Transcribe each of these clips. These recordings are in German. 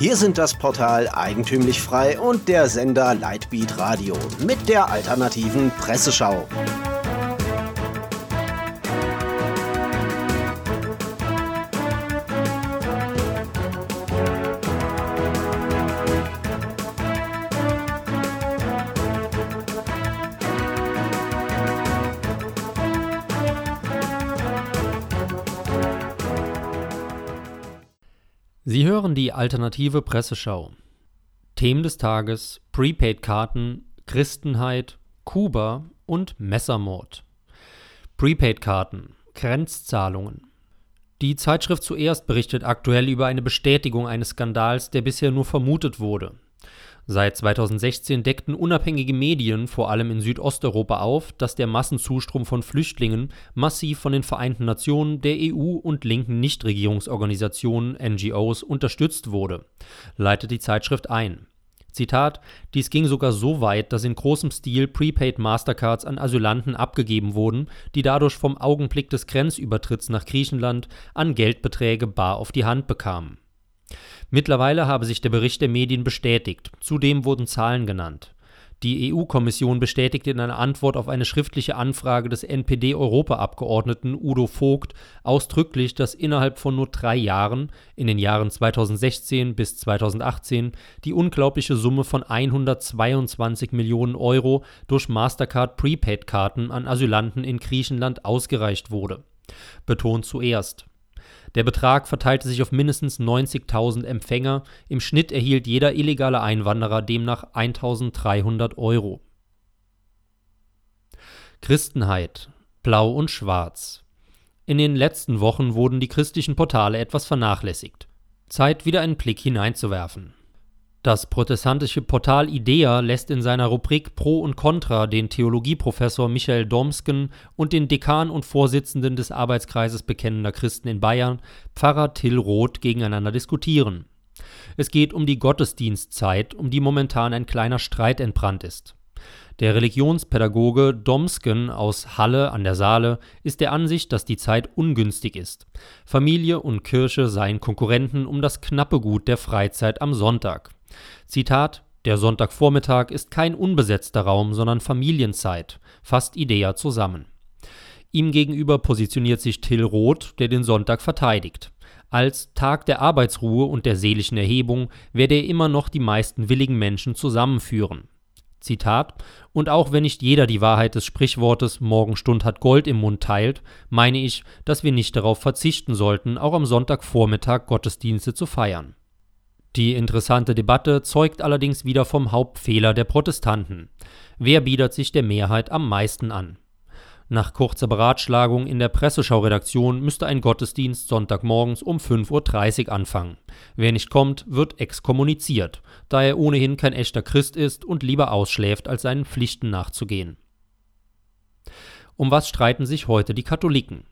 Hier sind das Portal Eigentümlich Frei und der Sender Lightbeat Radio mit der alternativen Presseschau. Sie hören die alternative Presseschau. Themen des Tages: Prepaid-Karten, Christenheit, Kuba und Messermord. Prepaid-Karten, Grenzzahlungen. Die Zeitschrift zuerst berichtet aktuell über eine Bestätigung eines Skandals, der bisher nur vermutet wurde. Seit 2016 deckten unabhängige Medien vor allem in Südosteuropa auf, dass der Massenzustrom von Flüchtlingen massiv von den Vereinten Nationen, der EU und linken Nichtregierungsorganisationen NGOs unterstützt wurde, leitet die Zeitschrift ein. Zitat: Dies ging sogar so weit, dass in großem Stil Prepaid Mastercards an Asylanten abgegeben wurden, die dadurch vom Augenblick des Grenzübertritts nach Griechenland an Geldbeträge bar auf die Hand bekamen Mittlerweile habe sich der Bericht der Medien bestätigt, zudem wurden Zahlen genannt. Die EU-Kommission bestätigte in einer Antwort auf eine schriftliche Anfrage des NPD-Europaabgeordneten Udo Vogt ausdrücklich, dass innerhalb von nur drei Jahren, in den Jahren 2016 bis 2018, die unglaubliche Summe von 122 Millionen Euro durch Mastercard Prepaid-Karten an Asylanten in Griechenland ausgereicht wurde. Betont zuerst der Betrag verteilte sich auf mindestens 90.000 Empfänger, im Schnitt erhielt jeder illegale Einwanderer demnach 1.300 Euro. Christenheit Blau und Schwarz In den letzten Wochen wurden die christlichen Portale etwas vernachlässigt. Zeit, wieder einen Blick hineinzuwerfen das protestantische Portal IDEA lässt in seiner Rubrik Pro und Contra den Theologieprofessor Michael Domsken und den Dekan und Vorsitzenden des Arbeitskreises Bekennender Christen in Bayern, Pfarrer Till Roth, gegeneinander diskutieren. Es geht um die Gottesdienstzeit, um die momentan ein kleiner Streit entbrannt ist. Der Religionspädagoge Domsken aus Halle an der Saale ist der Ansicht, dass die Zeit ungünstig ist. Familie und Kirche seien Konkurrenten um das knappe Gut der Freizeit am Sonntag. Zitat: Der Sonntagvormittag ist kein unbesetzter Raum, sondern Familienzeit, fasst Idea zusammen. Ihm gegenüber positioniert sich Till Roth, der den Sonntag verteidigt. Als Tag der Arbeitsruhe und der seelischen Erhebung werde er immer noch die meisten willigen Menschen zusammenführen. Zitat: Und auch wenn nicht jeder die Wahrheit des Sprichwortes Morgenstund hat Gold im Mund teilt, meine ich, dass wir nicht darauf verzichten sollten, auch am Sonntagvormittag Gottesdienste zu feiern die interessante Debatte zeugt allerdings wieder vom Hauptfehler der Protestanten. Wer bietet sich der Mehrheit am meisten an? Nach kurzer Beratschlagung in der Presseschauredaktion müsste ein Gottesdienst Sonntagmorgens um 5.30 Uhr anfangen. Wer nicht kommt, wird exkommuniziert, da er ohnehin kein echter Christ ist und lieber ausschläft, als seinen Pflichten nachzugehen. Um was streiten sich heute die Katholiken?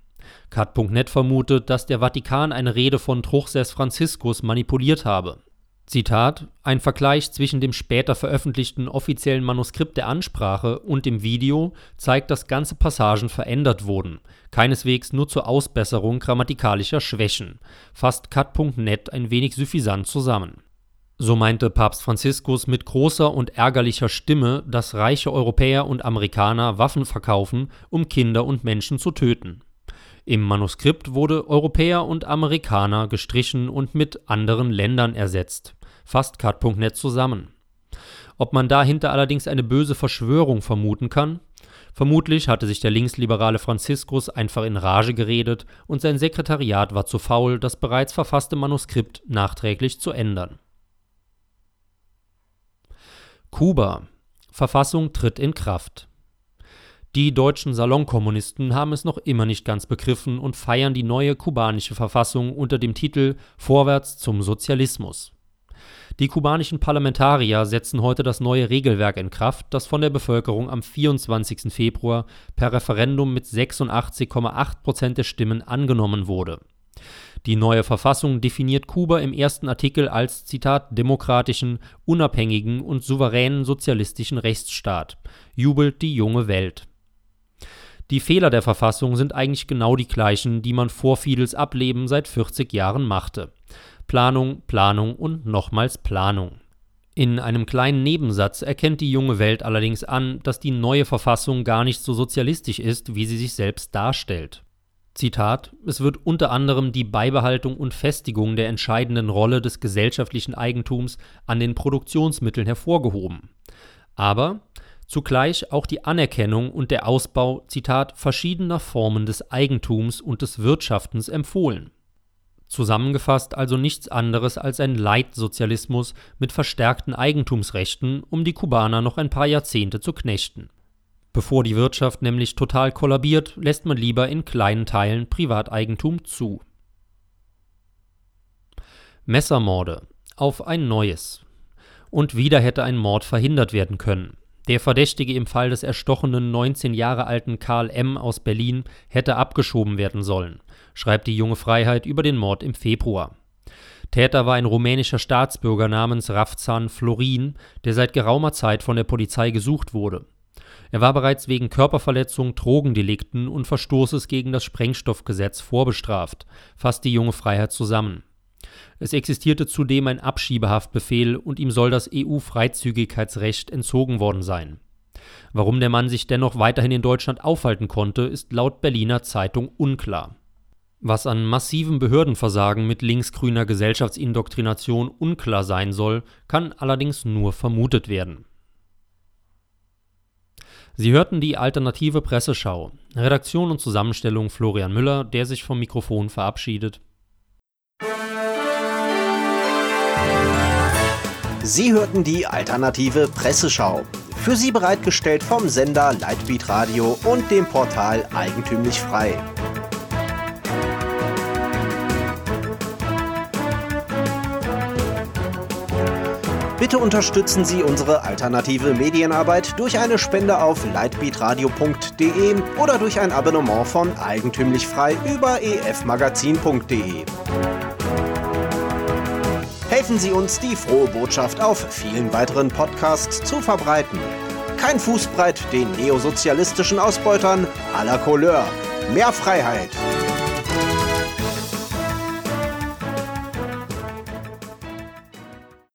Kat.net vermutet, dass der Vatikan eine Rede von Truchsess Franziskus manipuliert habe. Zitat: Ein Vergleich zwischen dem später veröffentlichten offiziellen Manuskript der Ansprache und dem Video zeigt, dass ganze Passagen verändert wurden, keineswegs nur zur Ausbesserung grammatikalischer Schwächen, fasst cut.net ein wenig suffisant zusammen. So meinte Papst Franziskus mit großer und ärgerlicher Stimme, dass reiche Europäer und Amerikaner Waffen verkaufen, um Kinder und Menschen zu töten. Im Manuskript wurde Europäer und Amerikaner gestrichen und mit anderen Ländern ersetzt fasst Cut.net zusammen. Ob man dahinter allerdings eine böse Verschwörung vermuten kann? Vermutlich hatte sich der linksliberale Franziskus einfach in Rage geredet und sein Sekretariat war zu faul, das bereits verfasste Manuskript nachträglich zu ändern. Kuba. Verfassung tritt in Kraft. Die deutschen Salonkommunisten haben es noch immer nicht ganz begriffen und feiern die neue kubanische Verfassung unter dem Titel Vorwärts zum Sozialismus. Die kubanischen Parlamentarier setzen heute das neue Regelwerk in Kraft, das von der Bevölkerung am 24. Februar per Referendum mit 86,8 Prozent der Stimmen angenommen wurde. Die neue Verfassung definiert Kuba im ersten Artikel als Zitat demokratischen, unabhängigen und souveränen sozialistischen Rechtsstaat, jubelt die junge Welt. Die Fehler der Verfassung sind eigentlich genau die gleichen, die man vor Fidels Ableben seit 40 Jahren machte. Planung, Planung und nochmals Planung. In einem kleinen Nebensatz erkennt die junge Welt allerdings an, dass die neue Verfassung gar nicht so sozialistisch ist, wie sie sich selbst darstellt. Zitat: Es wird unter anderem die Beibehaltung und Festigung der entscheidenden Rolle des gesellschaftlichen Eigentums an den Produktionsmitteln hervorgehoben. Aber zugleich auch die Anerkennung und der Ausbau Zitat verschiedener Formen des Eigentums und des Wirtschaftens empfohlen Zusammengefasst also nichts anderes als ein Leitsozialismus mit verstärkten Eigentumsrechten, um die Kubaner noch ein paar Jahrzehnte zu knechten. Bevor die Wirtschaft nämlich total kollabiert, lässt man lieber in kleinen Teilen Privateigentum zu. Messermorde auf ein neues. Und wieder hätte ein Mord verhindert werden können. Der Verdächtige im Fall des erstochenen 19 Jahre alten Karl M. aus Berlin hätte abgeschoben werden sollen schreibt die junge Freiheit über den Mord im Februar. Täter war ein rumänischer Staatsbürger namens Rafzan Florin, der seit geraumer Zeit von der Polizei gesucht wurde. Er war bereits wegen Körperverletzung, Drogendelikten und Verstoßes gegen das Sprengstoffgesetz vorbestraft, fasst die junge Freiheit zusammen. Es existierte zudem ein Abschiebehaftbefehl und ihm soll das EU-Freizügigkeitsrecht entzogen worden sein. Warum der Mann sich dennoch weiterhin in Deutschland aufhalten konnte, ist laut Berliner Zeitung unklar. Was an massivem Behördenversagen mit linksgrüner Gesellschaftsindoktrination unklar sein soll, kann allerdings nur vermutet werden. Sie hörten die alternative Presseschau. Redaktion und Zusammenstellung Florian Müller, der sich vom Mikrofon verabschiedet. Sie hörten die alternative Presseschau. Für Sie bereitgestellt vom Sender Lightbeat Radio und dem Portal Eigentümlich Frei. Bitte unterstützen Sie unsere alternative Medienarbeit durch eine Spende auf lightbeatradio.de oder durch ein Abonnement von Eigentümlich Frei über efmagazin.de. Helfen Sie uns, die frohe Botschaft auf vielen weiteren Podcasts zu verbreiten. Kein Fußbreit den neosozialistischen Ausbeutern à la Couleur. Mehr Freiheit.